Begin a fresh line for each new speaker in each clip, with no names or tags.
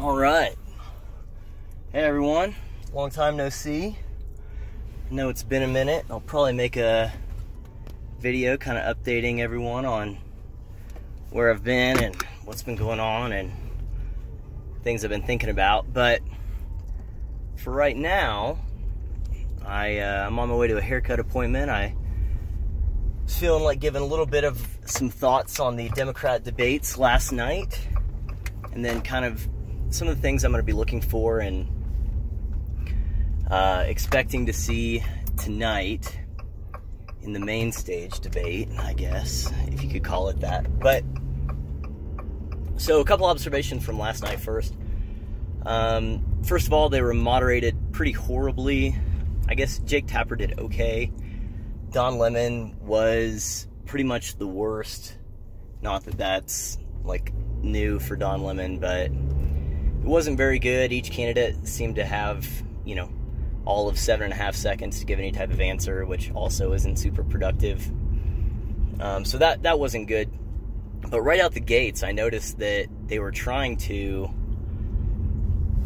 All right. Hey everyone. Long time no see. I know it's been a minute. I'll probably make a video kind of updating everyone on where I've been and what's been going on and things I've been thinking about. But for right now, I, uh, I'm on my way to a haircut appointment. I feeling like giving a little bit of some thoughts on the Democrat debates last night and then kind of some of the things I'm going to be looking for and uh, expecting to see tonight in the main stage debate, I guess, if you could call it that. But so, a couple observations from last night first. Um, first of all, they were moderated pretty horribly. I guess Jake Tapper did okay. Don Lemon was pretty much the worst. Not that that's like new for Don Lemon, but it wasn't very good. Each candidate seemed to have, you know, all of seven and a half seconds to give any type of answer, which also isn't super productive. Um, so that that wasn't good. But right out the gates, I noticed that they were trying to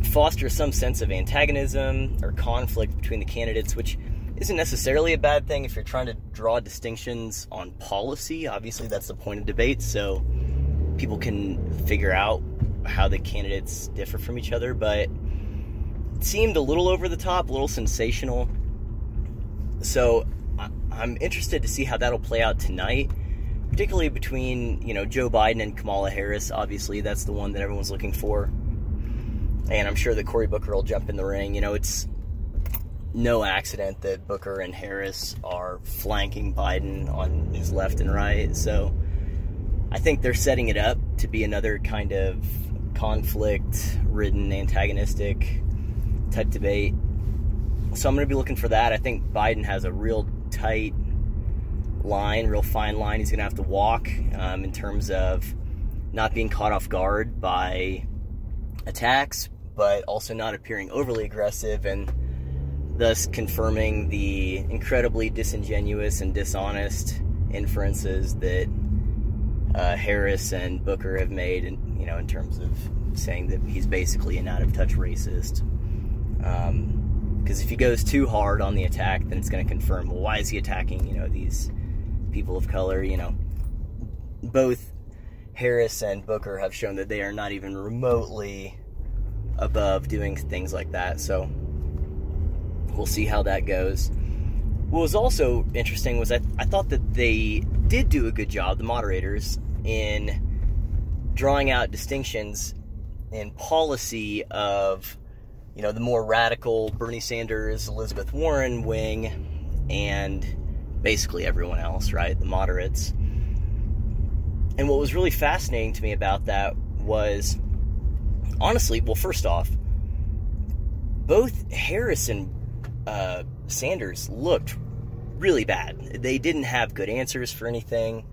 foster some sense of antagonism or conflict between the candidates, which isn't necessarily a bad thing if you're trying to draw distinctions on policy. Obviously, that's the point of debate, so people can figure out how the candidates differ from each other, but it seemed a little over the top, a little sensational. So I'm interested to see how that'll play out tonight, particularly between you know Joe Biden and Kamala Harris. Obviously, that's the one that everyone's looking for, and I'm sure that Cory Booker will jump in the ring. You know, it's no accident that Booker and Harris are flanking Biden on his left and right. So I think they're setting it up to be another kind of conflict ridden, antagonistic type debate. So I'm going to be looking for that. I think Biden has a real tight line, real fine line he's going to have to walk um, in terms of not being caught off guard by attacks, but also not appearing overly aggressive and thus confirming the incredibly disingenuous and dishonest inferences that uh, Harris and Booker have made, in, you know, in terms of saying that he's basically an out of touch racist. Because um, if he goes too hard on the attack, then it's going to confirm, well, why is he attacking, you know, these people of color? You know, both Harris and Booker have shown that they are not even remotely above doing things like that. So we'll see how that goes. What was also interesting was I, I thought that they did do a good job, the moderators, in drawing out distinctions in policy of, you know, the more radical Bernie Sanders, Elizabeth Warren wing, and basically everyone else, right? The moderates. And what was really fascinating to me about that was, honestly, well, first off, both Harris and uh, Sanders looked really bad. They didn't have good answers for anything.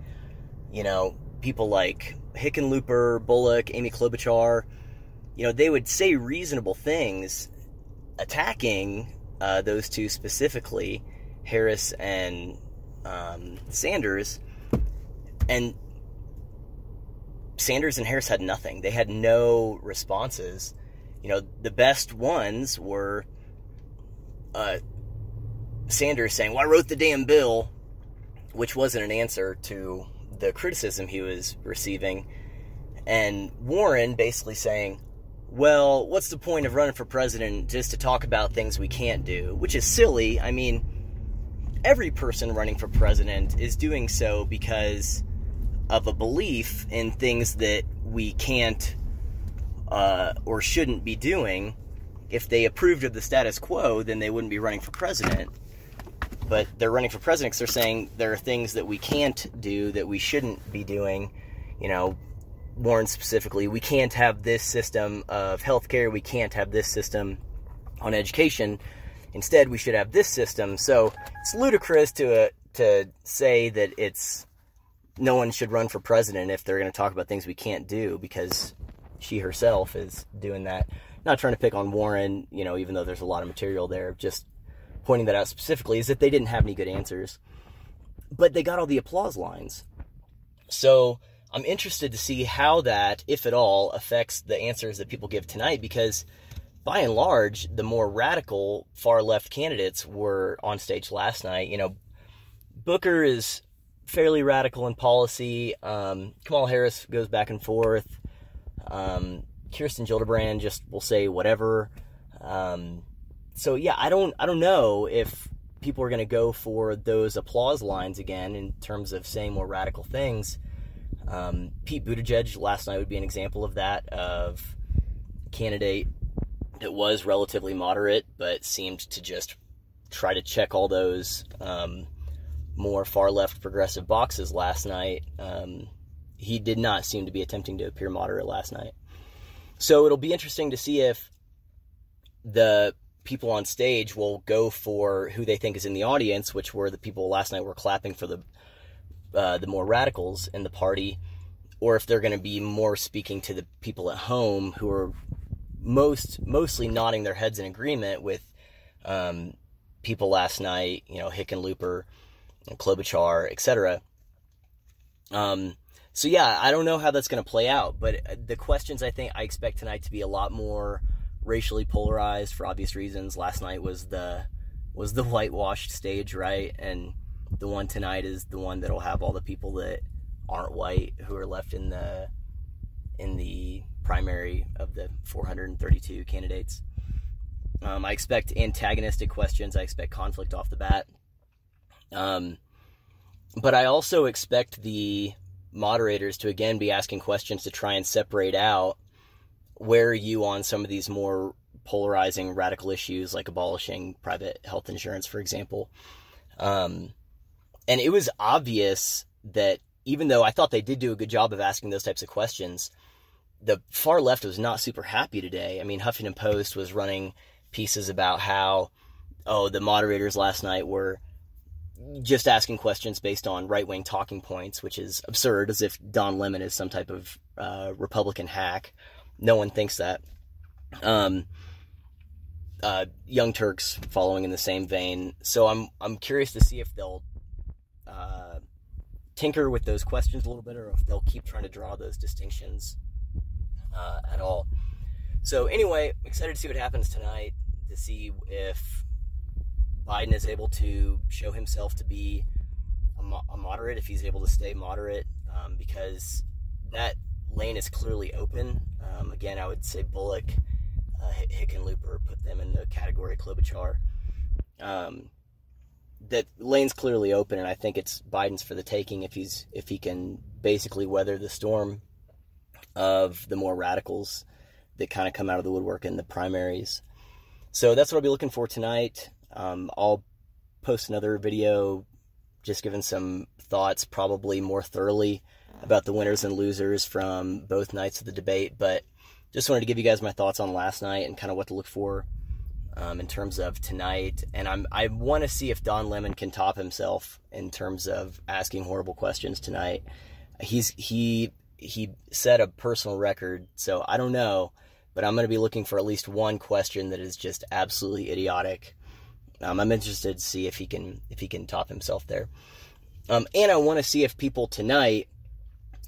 You know, people like Hickenlooper, Bullock, Amy Klobuchar, you know, they would say reasonable things attacking uh, those two specifically, Harris and um, Sanders, and Sanders and Harris had nothing. They had no responses. You know, the best ones were uh, Sanders saying, Well, I wrote the damn bill, which wasn't an answer to the criticism he was receiving. And Warren basically saying, Well, what's the point of running for president just to talk about things we can't do? Which is silly. I mean, every person running for president is doing so because of a belief in things that we can't uh, or shouldn't be doing. If they approved of the status quo, then they wouldn't be running for president but they're running for president because they're saying there are things that we can't do that we shouldn't be doing. You know, Warren specifically, we can't have this system of healthcare, we can't have this system on education. Instead, we should have this system. So it's ludicrous to uh, to say that it's no one should run for president if they're going to talk about things we can't do because she herself is doing that. Not trying to pick on Warren, you know, even though there's a lot of material there, just pointing that out specifically is that they didn't have any good answers, but they got all the applause lines. So I'm interested to see how that, if at all, affects the answers that people give tonight because by and large, the more radical far left candidates were on stage last night. You know, Booker is fairly radical in policy. Um, Kamala Harris goes back and forth. Um, Kirsten Gillibrand just will say whatever. Um, so yeah, I don't I don't know if people are going to go for those applause lines again in terms of saying more radical things. Um, Pete Buttigieg last night would be an example of that of candidate that was relatively moderate but seemed to just try to check all those um, more far left progressive boxes last night. Um, he did not seem to be attempting to appear moderate last night. So it'll be interesting to see if the people on stage will go for who they think is in the audience, which were the people last night were clapping for the uh, the more radicals in the party, or if they're going to be more speaking to the people at home who are most mostly nodding their heads in agreement with um, people last night, you know, Hickenlooper and Klobuchar, etc. Um, so yeah, I don't know how that's going to play out, but uh, the questions I think I expect tonight to be a lot more racially polarized for obvious reasons. Last night was the was the whitewashed stage, right? And the one tonight is the one that'll have all the people that aren't white who are left in the in the primary of the 432 candidates. Um, I expect antagonistic questions. I expect conflict off the bat. Um, but I also expect the moderators to again be asking questions to try and separate out where are you on some of these more polarizing radical issues like abolishing private health insurance, for example. Um, and it was obvious that even though I thought they did do a good job of asking those types of questions, the far left was not super happy today. I mean, Huffington Post was running pieces about how, oh, the moderators last night were just asking questions based on right wing talking points, which is absurd, as if Don Lemon is some type of uh, Republican hack. No one thinks that. Um, uh, Young Turks following in the same vein. So I'm I'm curious to see if they'll uh, tinker with those questions a little bit, or if they'll keep trying to draw those distinctions uh, at all. So anyway, excited to see what happens tonight. To see if Biden is able to show himself to be a, mo- a moderate, if he's able to stay moderate, um, because that lane is clearly open. Um, again, I would say Bullock, uh, Hickenlooper, put them in the category Klobuchar. Um, that lane's clearly open, and I think it's Biden's for the taking if he's if he can basically weather the storm of the more radicals that kind of come out of the woodwork in the primaries. So that's what I'll be looking for tonight. Um, I'll post another video just giving some thoughts, probably more thoroughly about the winners and losers from both nights of the debate. But just wanted to give you guys my thoughts on last night and kind of what to look for um, in terms of tonight. And I'm I want to see if Don Lemon can top himself in terms of asking horrible questions tonight. He's he he set a personal record, so I don't know, but I'm going to be looking for at least one question that is just absolutely idiotic um, I'm interested to see if he can if he can top himself there. Um, and I want to see if people tonight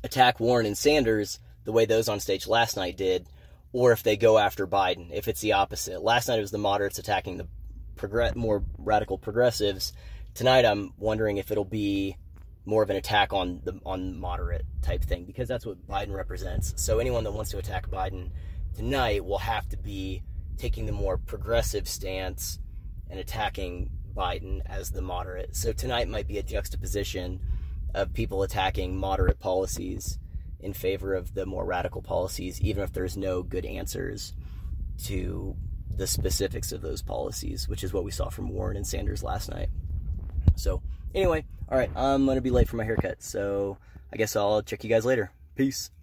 attack Warren and Sanders the way those on stage last night did, or if they go after Biden. If it's the opposite. Last night it was the moderates attacking the more radical progressives. Tonight I'm wondering if it'll be more of an attack on the on moderate type thing because that's what Biden represents. So anyone that wants to attack Biden tonight will have to be taking the more progressive stance and attacking Biden as the moderate. So tonight might be a juxtaposition of people attacking moderate policies in favor of the more radical policies, even if there's no good answers to the specifics of those policies, which is what we saw from Warren and Sanders last night. So, anyway, all right, I'm going to be late for my haircut, so I guess I'll check you guys later. Peace.